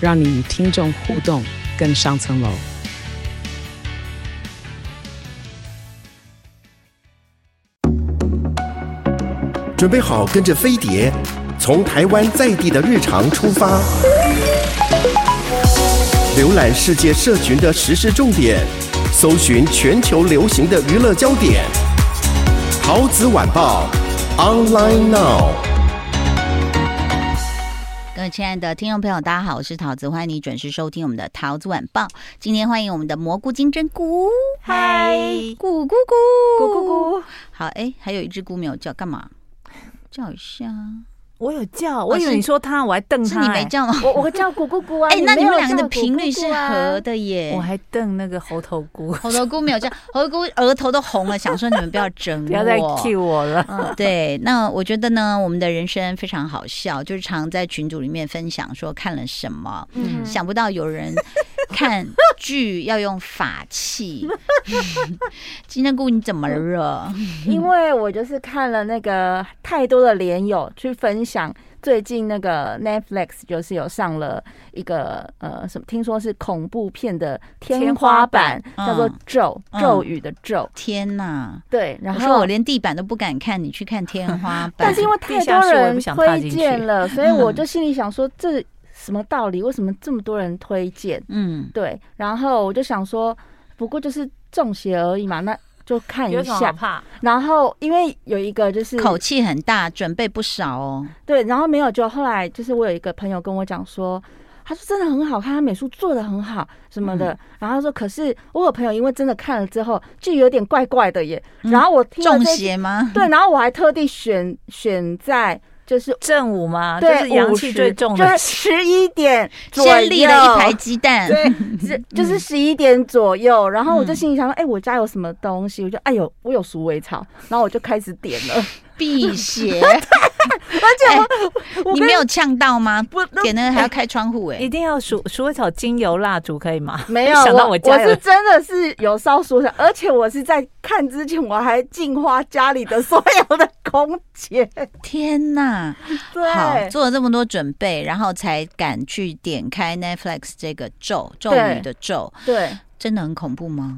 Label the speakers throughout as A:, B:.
A: 让你与听众互动更上层楼。
B: 准备好，跟着飞碟，从台湾在地的日常出发，浏览世界社群的时事重点，搜寻全球流行的娱乐焦点。陶子晚报，online now。
C: 亲爱的听众朋友，大家好，我是桃子，欢迎你准时收听我们的桃子晚报。今天欢迎我们的蘑菇金针菇，
D: 嗨，
C: 咕咕咕
D: 咕咕咕。
C: 好，哎，还有一只菇没有叫，干嘛？叫一下，
D: 我有叫，我以为你说他，我还瞪他，
C: 是你没叫吗？
D: 我我叫咕咕咕啊！
C: 哎，那你们两个的频率是合的耶。
D: 我还瞪那个猴头菇，
C: 猴头菇没有叫，猴头菇额头都红了，想说你们不要整我，
D: 不要再 cue 我了。
C: 嗯，对，那我觉得呢，我们的人生非常好笑，就是常在群组里面分享说看了什么，嗯，想不到有人看剧要用法器。金针菇，你怎么了？
D: 因为我就是看了那个太多的连友去分享，最近那个 Netflix 就是有上了一个呃什么，听说是恐怖片的天花板，花板叫做咒、嗯、咒语的咒。
C: 天哪！
D: 对，然后
C: 我连地板都不敢看，你去看天花板？
D: 但是因为太多人推荐了，所以我就心里想说这什么道理？为什么这么多人推荐？嗯，对。然后我就想说，不过就是。中邪而已嘛，那就看一下。然后因为有一个就是
C: 口气很大，准备不少哦。
D: 对，然后没有，就后来就是我有一个朋友跟我讲说，他说真的很好看，他美术做的很好什么的。嗯、然后他说，可是我有朋友因为真的看了之后就有点怪怪的耶。然后我听
C: 中邪吗？
D: 对，然后我还特地选选在。就是
C: 正午
D: 嘛？
C: 就是阳气最重的，
D: 就是十一点左右，
C: 先立了一排鸡蛋，
D: 对，是 就是十一点左右。然后我就心里想说，哎、欸，我家有什么东西？我就哎呦，我有鼠尾草，然后我就开始点了。
C: 辟邪，而且我你没有呛到吗？不，点了还要开窗户哎，一定要鼠鼠尾草精油蜡烛可以吗？
D: 没有，想到我家我是真的是有烧鼠尾草，而且我是在看之前我还净化家里的所有的空间。
C: 天哪！对，好，做了这么多准备，然后才敢去点开 Netflix 这个咒咒语的咒，
D: 对，
C: 真的很恐怖吗？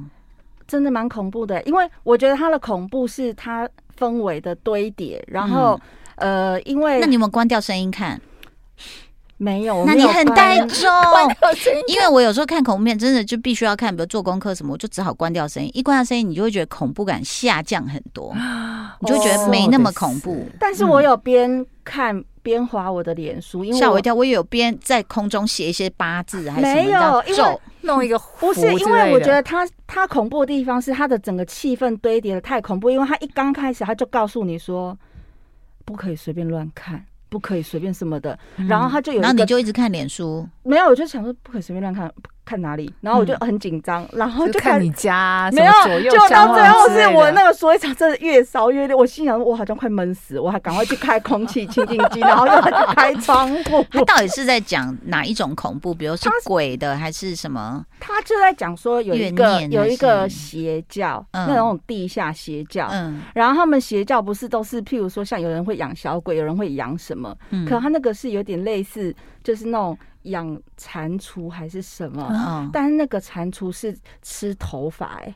D: 真的蛮恐怖的，因为我觉得它的恐怖是它。氛围的堆叠，然后、嗯、呃，因为
C: 那你有没有关掉声音看？
D: 没有，
C: 那你很带重。因为我有时候看恐怖片，真的就必须要看，比如做功课什么，我就只好关掉声音。一关掉声音，你就会觉得恐怖感下降很多，你就会觉得没那么恐怖。
D: 哦、但是我有边看边划我的脸书，因为
C: 吓我一跳，我也有边在空中写一些八字，还是
D: 没有，因为
C: 弄一个
D: 不是，因为我觉得它它恐怖的地方是它的整个气氛堆叠的太恐怖，因为它一刚开始他就告诉你说不可以随便乱看。不可以随便什么的，然后他就有，
C: 然后你就一直看脸书，
D: 没有，我就想说不可以随便乱看。看哪里？然后我就很紧张，嗯、然后就看，
C: 看你家
D: 没有，就到最后是我那个说一场真的越烧越烈，我心想我好像快闷死，我还赶快去开空气清净机，然后又开窗户。
C: 他到底是在讲哪一种恐怖？比如是鬼的还是什么？
D: 他就在讲说有一个有一个邪教，嗯、那种地下邪教，嗯，然后他们邪教不是都是譬如说像有人会养小鬼，有人会养什么？嗯，可他那个是有点类似，就是那种。养蟾蜍还是什么？嗯、但是那个蟾蜍是吃头发哎、欸。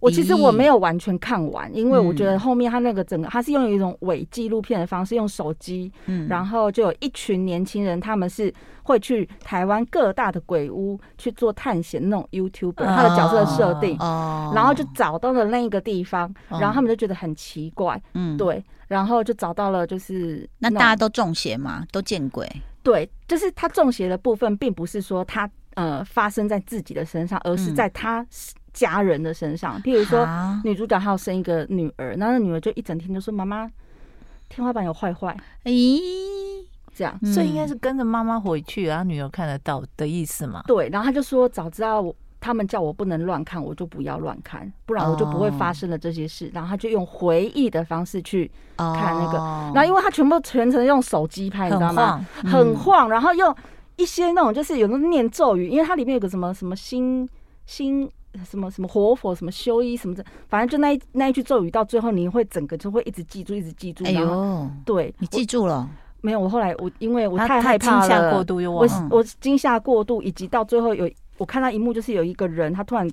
D: 我其实我没有完全看完，因为我觉得后面他那个整个他是用一种伪纪录片的方式，用手机，嗯，然后就有一群年轻人，他们是会去台湾各大的鬼屋去做探险那种 YouTuber，他的角色设定，哦，然后就找到了那一个地方，然后他们就觉得很奇怪，嗯，对，然后就找到了，就是
C: 那大家都中邪吗？都见鬼？
D: 对，就是他中邪的部分，并不是说他呃发生在自己的身上，而是在他家人的身上。譬如说，女主角还要生一个女儿，那那女儿就一整天就说：“妈妈，天花板有坏坏。”咦，这样，
E: 嗯、所以应该是跟着妈妈回去，然后女儿看得到的意思嘛？
D: 对，然后他就说，早知道他们叫我不能乱看，我就不要乱看，不然我就不会发生了这些事。哦、然后他就用回忆的方式去看那个，哦、然后因为他全部全程用手机拍，你知道吗？很晃，很晃，然后用一些那种就是有那种念咒语，因为它里面有个什么什么心心。什么什么活佛什么修一什么的，反正就那一那一句咒语，到最后你会整个就会一直记住，一直记住。
C: 哎呦，
D: 对，
C: 你记住了？
D: 没有，我后来我因为我太害怕了，惊吓过度又忘了。我我惊吓过度，以及到最后有我看到一幕，就是有一个人他突然。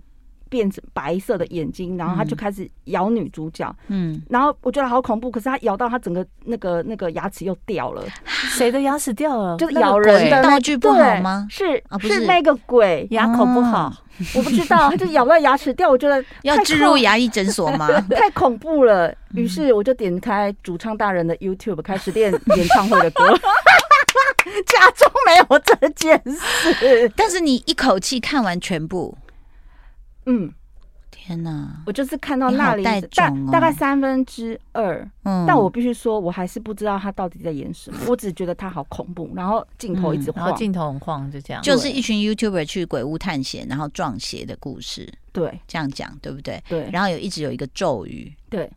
D: 变成白色的眼睛，然后他就开始咬女主角。嗯，然后我觉得好恐怖，可是他咬到他整个那个那个牙齿又掉了。
E: 谁的牙齿掉了？
D: 就是咬人的
C: 道具不好吗？
D: 是是那个鬼
E: 牙口不好，
D: 我不知道，他 就咬到牙齿掉。我觉得
C: 要置入牙医诊所吗？
D: 太恐怖了。于是我就点开主唱大人的 YouTube，开始练演唱会的歌，假装没有这件事。
C: 但是你一口气看完全部。
D: 嗯，
C: 天哪！
D: 我就是看到那里大大概三分之二，嗯，但我必须说，我还是不知道他到底在演什么。我只觉得他好恐怖，然后镜头一直晃，
E: 然后镜头很晃，就这样。
C: 就是一群 YouTuber 去鬼屋探险，然后撞邪的故事。
D: 对，
C: 这样讲对不对？
D: 对。
C: 然后有一直有一个咒语。
D: 对。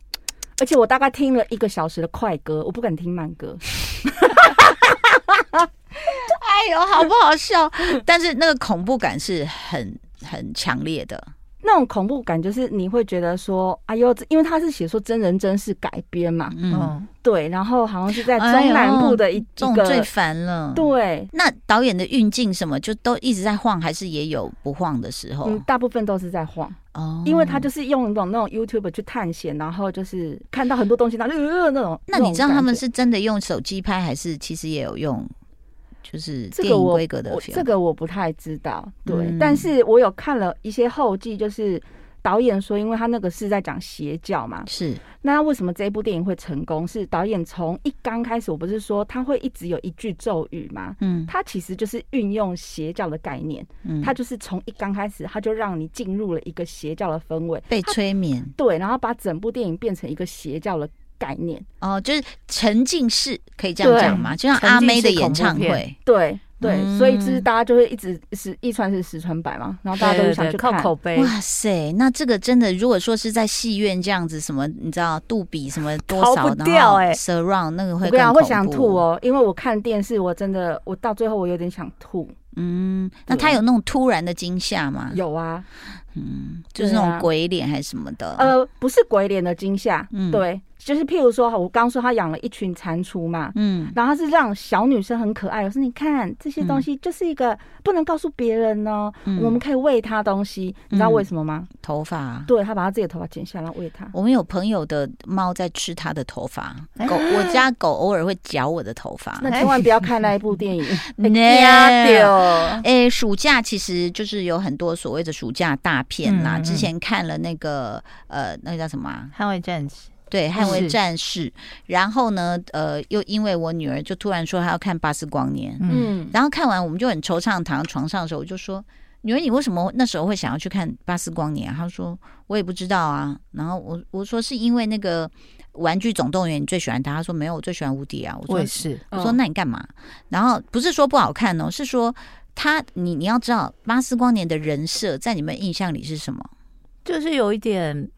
D: 而且我大概听了一个小时的快歌，我不敢听慢歌。
C: 哎呦，好不好笑？但是那个恐怖感是很很强烈的。
D: 那种恐怖感就是你会觉得说，哎呦，因为他是写说真人真事改编嘛，嗯，对，然后好像是在中南部的一
C: 种最烦了，
D: 对。
C: 那导演的运镜什么就都一直在晃，还是也有不晃的时候？
D: 嗯，大部分都是在晃哦，因为他就是用那种那种 YouTube 去探险，然后就是看到很多东西，然后就那种。
C: 那你知道他们是真的用手机拍，还是其实也有用？就是电影规格的
D: 这个，这个我不太知道，对，嗯、但是我有看了一些后记，就是导演说，因为他那个是在讲邪教嘛，
C: 是，
D: 那为什么这一部电影会成功？是导演从一刚开始，我不是说他会一直有一句咒语嘛，嗯，他其实就是运用邪教的概念，嗯，他就是从一刚开始，他就让你进入了一个邪教的氛围，
C: 被催眠，
D: 对，然后把整部电影变成一个邪教的。概念。
C: 哦，就是沉浸式，可以这样讲吗？就像阿妹的演唱会，
D: 对对，所以就是大家就会一直是一传十，十传百嘛，然后大家都想去
E: 靠口碑。
C: 哇塞，那这个真的，如果说是在戏院这样子，什么你知道杜比什么多少，然后 surround 那个会更
D: 会想吐哦，因为我看电视，我真的我到最后我有点想吐。
C: 嗯，那他有那种突然的惊吓吗？
D: 有啊，
C: 嗯，就是那种鬼脸还是什么的？
D: 呃，不是鬼脸的惊吓，嗯，对。就是譬如说，我刚说他养了一群蟾蜍嘛，嗯，然后他是让小女生很可爱。我说你看这些东西，就是一个不能告诉别人哦，我们可以喂他东西，你知道为什么吗？
C: 头发，对，
D: 他把他自己的头发剪下来喂他。
C: 我们有朋友的猫在吃他的头发，狗，我家狗偶尔会嚼我的头发。
D: 那千万不要看那一部电影。
C: 哎，暑假其实就是有很多所谓的暑假大片啦。之前看了那个呃，那个叫什么《
E: 捍卫战士》。
C: 对，捍卫战士。然后呢，呃，又因为我女儿就突然说她要看《巴斯光年》，嗯，然后看完我们就很惆怅，躺在床上的时候，我就说：“女儿，你为什么那时候会想要去看《巴斯光年》啊？”她说：“我也不知道啊。”然后我我说：“是因为那个《玩具总动员》你最喜欢他？”她说：“没有，我最喜欢无敌啊。”我说：“我也是。”我说：“那你干嘛？”然后不是说不好看哦，是说他你你要知道，《巴斯光年》的人设在你们印象里是什么？
E: 就是有一点。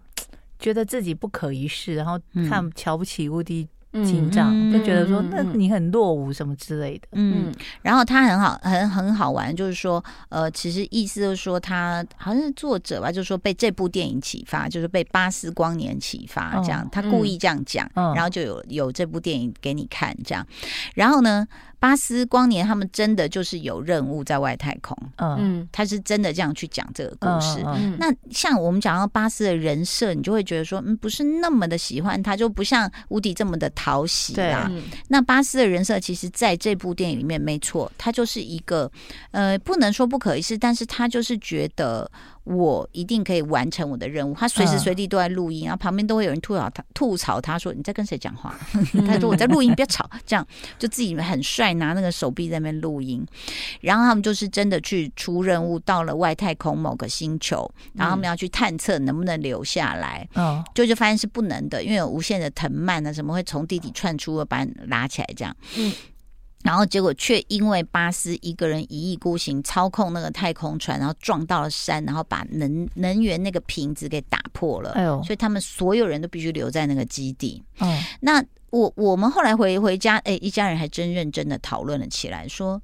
E: 觉得自己不可一世，然后看瞧不起无敌警长，嗯、就觉得说，那你很落伍什么之类的。
C: 嗯，然后他很好，很很好玩，就是说，呃，其实意思就是说，他好像是作者吧，就是说被这部电影启发，就是被巴斯光年启发，这样，哦、他故意这样讲，嗯、然后就有有这部电影给你看，这样，然后呢？巴斯光年他们真的就是有任务在外太空，嗯，他是真的这样去讲这个故事。嗯，那像我们讲到巴斯的人设，你就会觉得说，嗯，不是那么的喜欢他，就不像无敌这么的讨喜啦。那巴斯的人设，其实在这部电影里面没错，他就是一个，呃，不能说不可一世，但是他就是觉得。我一定可以完成我的任务。他随时随地都在录音，然后旁边都会有人吐槽他，吐槽他说：“你在跟谁讲话？” 他说：“我在录音，不要吵。”这样就自己很帅，拿那个手臂在那边录音。然后他们就是真的去出任务，到了外太空某个星球，然后他们要去探测能不能留下来。嗯，就就发现是不能的，因为有无限的藤蔓啊什么会从地底窜出，把你拉起来这样。嗯。然后结果却因为巴斯一个人一意孤行操控那个太空船，然后撞到了山，然后把能能源那个瓶子给打破了。哎呦！所以他们所有人都必须留在那个基地。哦，那我我们后来回回家，哎，一家人还真认真的讨论了起来，说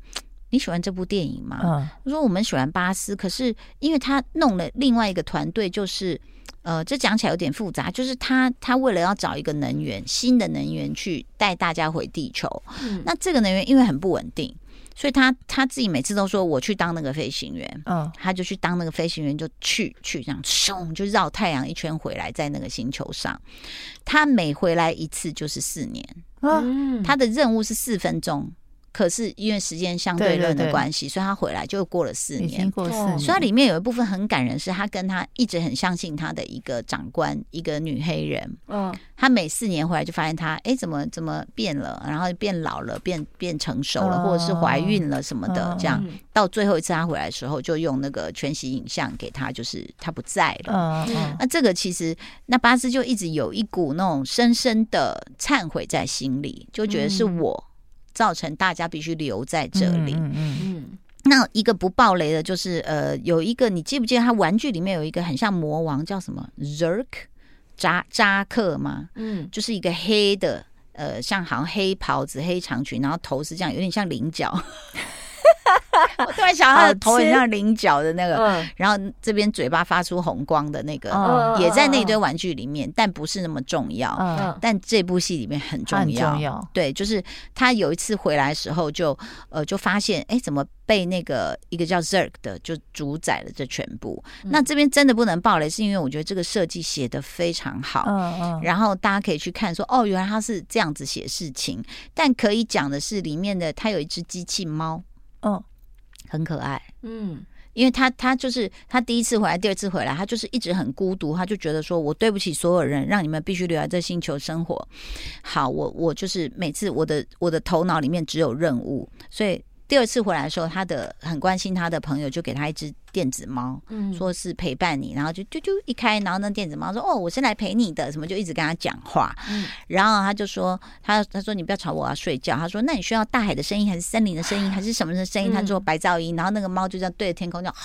C: 你喜欢这部电影吗？嗯，他说我们喜欢巴斯，可是因为他弄了另外一个团队，就是。呃，这讲起来有点复杂，就是他他为了要找一个能源，新的能源去带大家回地球，嗯、那这个能源因为很不稳定，所以他他自己每次都说我去当那个飞行员，嗯，他就去当那个飞行员，就去去这样咻就绕太阳一圈回来，在那个星球上，他每回来一次就是四年，嗯，他的任务是四分钟。可是因为时间相对论的关系，所以他回来就过了四年。过四年，所以他里面有一部分很感人，是他跟他一直很相信他的一个长官，一个女黑人。嗯，他每四年回来就发现他，哎，怎么怎么变了，然后变老了，变变成熟了，或者是怀孕了什么的，这样。到最后一次他回来的时候，就用那个全息影像给他，就是他不在了。嗯，那这个其实，那巴斯就一直有一股那种深深的忏悔在心里，就觉得是我。造成大家必须留在这里。嗯嗯嗯。那一个不爆雷的，就是呃，有一个你记不记得他玩具里面有一个很像魔王，叫什么？Zerk 扎扎克吗？嗯，就是一个黑的，呃，像好像黑袍子、黑长裙，然后头是这样，有点像菱角。我突然想到他的头很像菱角的那个，嗯、然后这边嘴巴发出红光的那个，嗯、也在那堆玩具里面，但不是那么重要。嗯、但这部戏里面很重要。重要对，就是他有一次回来的时候就，呃就发现，哎，怎么被那个一个叫 Zerk 的就主宰了这全部？嗯、那这边真的不能爆雷，是因为我觉得这个设计写的非常好。嗯嗯。然后大家可以去看说，哦，原来他是这样子写事情。但可以讲的是，里面的他有一只机器猫。嗯。很可爱，嗯，因为他他就是他第一次回来，第二次回来，他就是一直很孤独，他就觉得说，我对不起所有人，让你们必须留在这星球生活。好，我我就是每次我的我的头脑里面只有任务，所以。第二次回来的时候，他的很关心他的朋友就给他一只电子猫，嗯，说是陪伴你，然后就啾啾一开，然后那电子猫说：“哦，我是来陪你的。”什么就一直跟他讲话，嗯，然后他就说：“他他说你不要吵我，我要睡觉。”他说：“那你需要大海的声音，还是森林的声音，还是什么的声音？”他说：“白噪音。”然后那个猫就这样对着天空这样。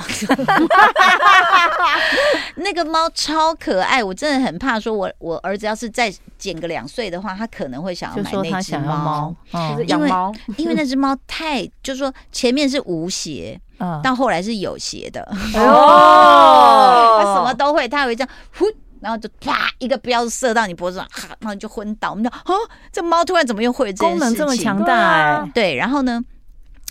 C: 那个猫超可爱，我真的很怕说我，我我儿子要是再减个两岁的话，他可能会想要买那只猫，就是养猫，因为那只猫 太，就是说前面是无邪，到后来是有邪的。哦，它什么都会，它会这样呼，然后就啪一个镖射到你脖子上，哈，然后你就昏倒。我们讲哦，这猫突然怎么又会这
E: 功能这么强大哎？
C: 对，然后呢？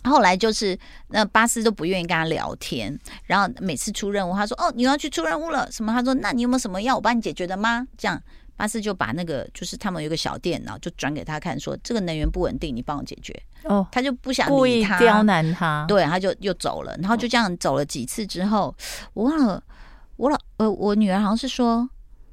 C: 后来就是那巴斯都不愿意跟他聊天，然后每次出任务，他说：“哦，你要去出任务了，什么？”他说：“那你有没有什么要我帮你解决的吗？”这样，巴斯就把那个就是他们有个小电脑，就转给他看，说：“这个能源不稳定，你帮我解决。”哦，他就不想故意，
E: 刁难他，
C: 对，他就又走了。然后就这样走了几次之后，我忘了，我老呃，我女儿好像是说，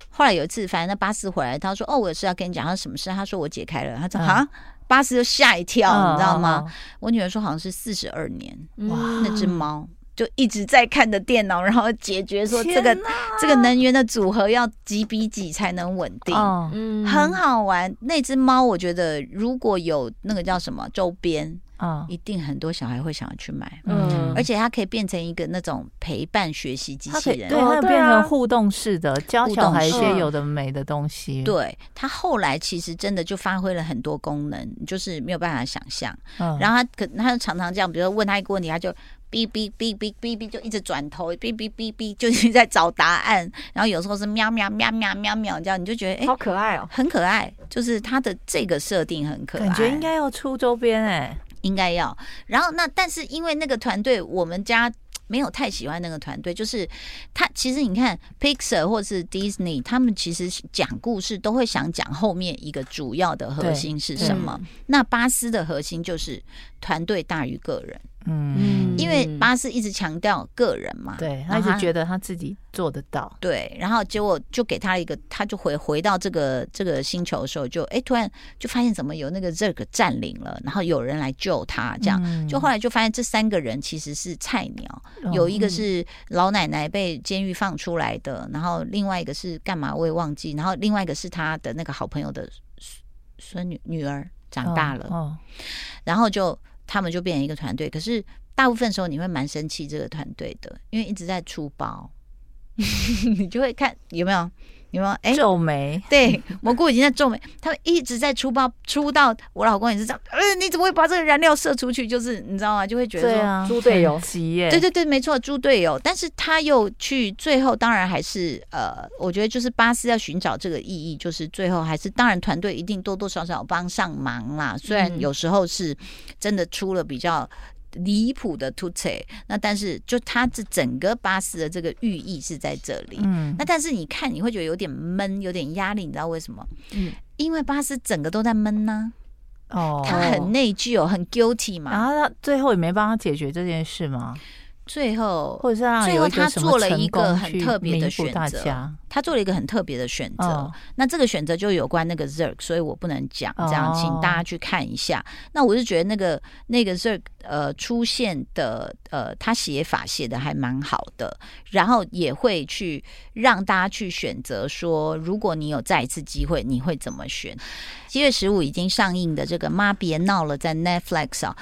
C: 后来有一次，反正那巴斯回来，他说：“哦，我有事要跟你讲。”他说：“什么事？”他说：“我解开了。”他说：“哈。嗯”巴斯就吓一跳，哦、你知道吗？哦、我女儿说好像是四十二年，哇，那只猫就一直在看着电脑，然后解决说这个哪这个能源的组合要几比几才能稳定，嗯、哦，很好玩。那只猫我觉得如果有那个叫什么周边。啊，一定很多小孩会想要去买，嗯，而且它可以变成一个那种陪伴学习机器人，
E: 对，它变成互动式的，教小孩一些有的没的东西。
C: 对，它后来其实真的就发挥了很多功能，就是没有办法想象。嗯，然后他可他就常常这样，比如说问他一个问题，他就哔哔哔哔哔哔就一直转头，哔哔哔哔就是在找答案。然后有时候是喵喵喵喵喵喵这样，你就觉得哎，
D: 好可爱哦，
C: 很可爱。就是它的这个设定很可爱，
E: 感觉应该要出周边哎。
C: 应该要，然后那但是因为那个团队，我们家没有太喜欢那个团队，就是他其实你看 Pixar 或是 Disney，他们其实讲故事都会想讲后面一个主要的核心是什么。那巴斯的核心就是团队大于个人。嗯，因为巴斯一直强调个人嘛，
E: 对，他一直觉得他自己做得到，
C: 对，然后结果就给他一个，他就回回到这个这个星球的时候就，就哎突然就发现怎么有那个这个占领了，然后有人来救他，这样，嗯、就后来就发现这三个人其实是菜鸟，嗯、有一个是老奶奶被监狱放出来的，然后另外一个是干嘛我也忘记，然后另外一个是他的那个好朋友的孙女女儿。长大了，哦，然后就他们就变成一个团队。可是大部分时候你会蛮生气这个团队的，因为一直在出包，你就会看有没有。有没有？哎，
E: 皱眉。
C: 对，蘑菇已经在皱眉。他们一直在出包，出到我老公也是这样。呃，你怎么会把这个燃料射出去？就是你知道吗？就会觉得说
D: 猪队友
E: 急耶。
C: 对对对，没错，猪队友。但是他又去最后，当然还是呃，我觉得就是巴斯要寻找这个意义，就是最后还是当然团队一定多多少少帮上忙啦。虽然有时候是真的出了比较。离谱的那但是就它这整个巴士的这个寓意是在这里，嗯，那但是你看你会觉得有点闷，有点压力，你知道为什么？嗯，因为巴士整个都在闷呢、啊，哦，他很内疚，很 guilty 嘛，
E: 然后他最后也没帮他解决这件事吗？
C: 最后，
E: 或者是让
C: 最后他做了一个很特别的选择，他做了一个很特别的选择。那这个选择就有关那个 Zerk，所以我不能讲，这样请大家去看一下。那我是觉得那个那个 Zerk 呃出现的呃，他写法写的还蛮好的，然后也会去让大家去选择说，如果你有再一次机会，你会怎么选？七月十五已经上映的这个《妈别闹了》在 Netflix 啊。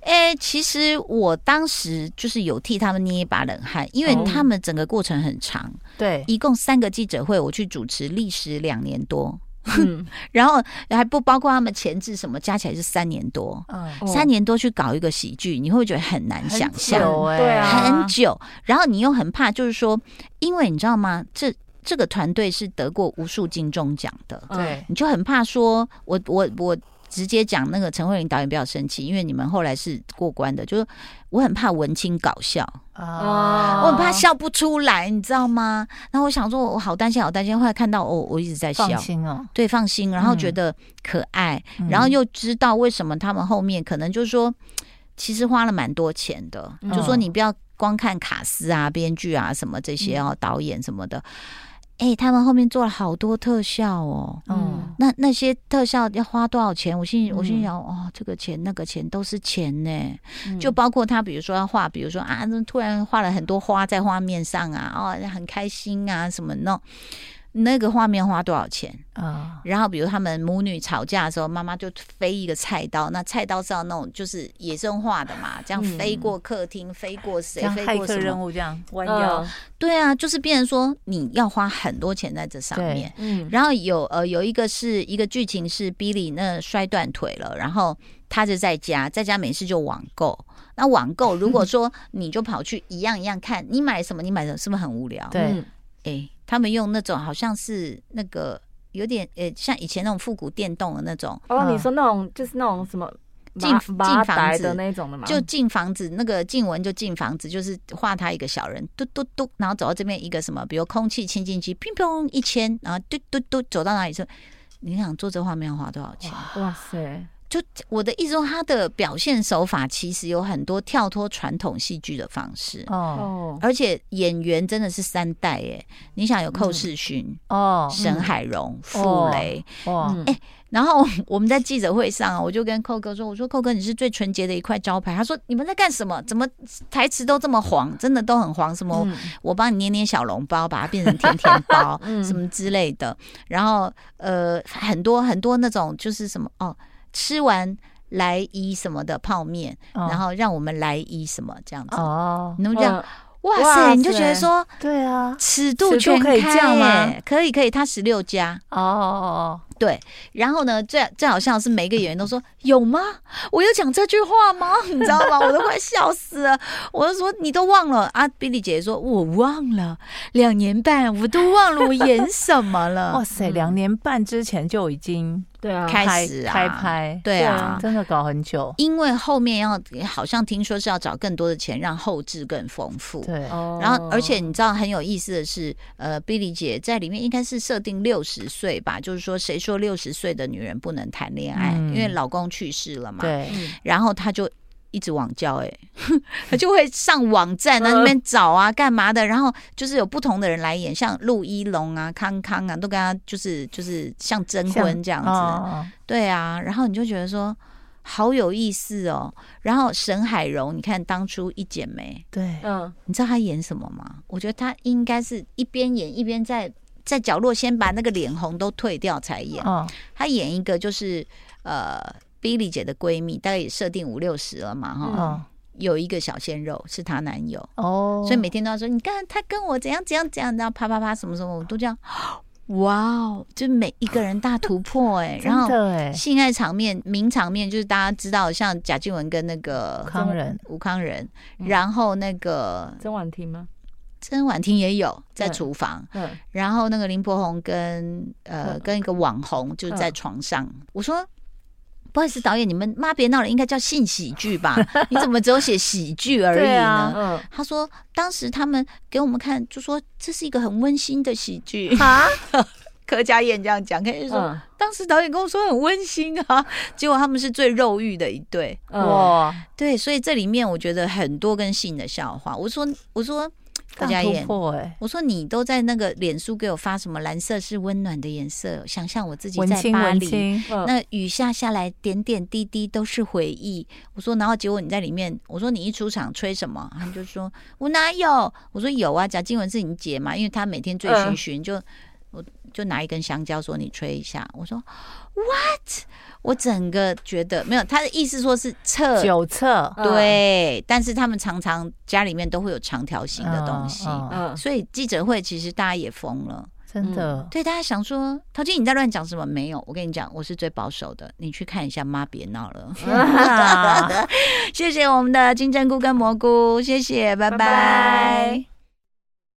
C: 哎、欸，其实我当时就是有替他们捏一把冷汗，因为他们整个过程很长，
E: 对，
C: 一共三个记者会，我去主持，历时两年多，嗯、然后还不包括他们前置什么，加起来是三年多，嗯，三年多去搞一个喜剧，你会觉得很难想象？
E: 对啊，
C: 很久，然后你又很怕，就是说，因为你知道吗？这这个团队是得过无数金钟奖的，
E: 对，
C: 你就很怕说，我我我。直接讲那个陈慧琳导演比较生气，因为你们后来是过关的，就是我很怕文青搞笑哦，我很怕笑不出来，你知道吗？然后我想说，我好担心，好担心。后来看到哦，我一直在笑，
E: 放心哦，
C: 对，放心。然后觉得可爱，嗯、然后又知道为什么他们后面可能就是说，其实花了蛮多钱的，嗯、就说你不要光看卡司啊、编剧啊什么这些哦，导演什么的。哎、欸，他们后面做了好多特效哦，嗯，那那些特效要花多少钱？我心里我心里想，哦，这个钱那个钱都是钱呢，嗯、就包括他，比如说要画，比如说啊，突然画了很多花在画面上啊，哦，很开心啊，什么那。那个画面花多少钱啊？然后比如他们母女吵架的时候，妈妈就飞一个菜刀，那菜刀是要那种就是野生化的嘛，这样飞过客厅，飞过谁，飞过什么
E: 任务这样弯腰。
C: 对啊，就是变成说你要花很多钱在这上面。嗯，然后有呃有一个是一个剧情是 Billy 那摔断腿了，然后他就在家，在家没事就网购。那网购如果说你就跑去一样一样看，你买什么？你买的是不是很无聊？
E: 对，
C: 哎。他们用那种好像是那个有点呃，像以前那种复古电动的那种
D: 哦。你说那种就是那种什么进进房子的那种的嘛？
C: 就进房子，那个静文就进房子，就是画他一个小人，嘟嘟嘟，然后走到这边一个什么，比如空气清净机，乒乓一牵，然后嘟嘟嘟走到哪里去？你想做这画面要花多少钱？
D: 哇塞！
C: 就我的意思说，他的表现手法其实有很多跳脱传统戏剧的方式哦，而且演员真的是三代耶。你想有寇世勋哦，沈海荣、傅雷哦，哎，然后我们在记者会上，我就跟寇哥说：“我说寇哥，你是最纯洁的一块招牌。”他说：“你们在干什么？怎么台词都这么黄？真的都很黄？什么？我帮你捏捏小笼包，把它变成甜甜包，什么之类的。然后呃，很多很多那种就是什么哦。”吃完来一什么的泡面，哦、然后让我们来一什么这样子哦，你能这样？哇塞，哇塞你就觉得说对啊，尺度全开可以这样吗？可以可以，他十六加哦哦哦。对，然后呢，最最好笑是每个演员都说有吗？我有讲这句话吗？你知道吗？我都快笑死了。我就说你都忘了啊？Billy 姐姐说我忘了，两年半我都忘了我演什么了。
E: 哇塞，两年半之前就已经
C: 对啊开始啊
E: 开拍，
C: 对啊，
E: 真的搞很久。
C: 因为后面要好像听说是要找更多的钱，让后置更丰富。
E: 对，
C: 然后而且你知道很有意思的是，呃，Billy 姐在里面应该是设定六十岁吧，就是说谁说。六十岁的女人不能谈恋爱，嗯、因为老公去世了嘛。
E: 对，
C: 然后她就一直网交，哎，她就会上网站那边找啊，干嘛的？然后就是有不同的人来演，像陆一龙啊、康康啊，都跟她就是就是像征婚这样子。哦、对啊，然后你就觉得说好有意思哦。然后沈海荣，你看当初一剪梅，
E: 对，
C: 嗯，你知道她演什么吗？我觉得她应该是一边演一边在。在角落先把那个脸红都退掉才演。他演一个就是呃，Billy 姐的闺蜜，大概也设定五六十了嘛，哈、嗯，有一个小鲜肉是她男友哦，所以每天都要说，你看他跟我怎样怎样怎样，然后啪啪啪什么什么，我都这样。哇哦！就每一个人大突破哎、欸，然后性爱场面、名场面就是大家知道，像贾静雯跟那个
E: 康仁、
C: 吴康仁，然后那个
D: 曾婉婷吗？
C: 曾婉婷也有在厨房，嗯然后那个林柏宏跟呃跟一个网红就在床上，我说。不好意思，导演，你们妈别闹了，应该叫性喜剧吧？你怎么只有写喜剧而已呢？啊嗯、他说，当时他们给我们看，就说这是一个很温馨的喜剧啊。柯佳燕这样讲，可以说、嗯、当时导演跟我说很温馨啊，结果他们是最肉欲的一对哇。对，所以这里面我觉得很多跟性的笑话。我说，我说。柯佳嬿，我说你都在那个脸书给我发什么？蓝色是温暖的颜色，想象我自己在巴黎，那雨下下来，点点滴滴都是回忆。我说，然后结果你在里面，我说你一出场吹什么？他们就说我哪有？我说有啊，贾静雯是你姐嘛，因为她每天醉醺醺，就我就拿一根香蕉说你吹一下。我说 What？我整个觉得没有，他的意思说是测
E: 九测，
C: 对，但是他们常常家里面都会有长条形的东西，嗯，所以记者会其实大家也疯了，
E: 真的，
C: 对，大家想说陶晶莹你在乱讲什么？没有，我跟你讲，我是最保守的，你去看一下，妈别闹了，谢谢我们的金针菇跟蘑菇，谢谢，拜拜。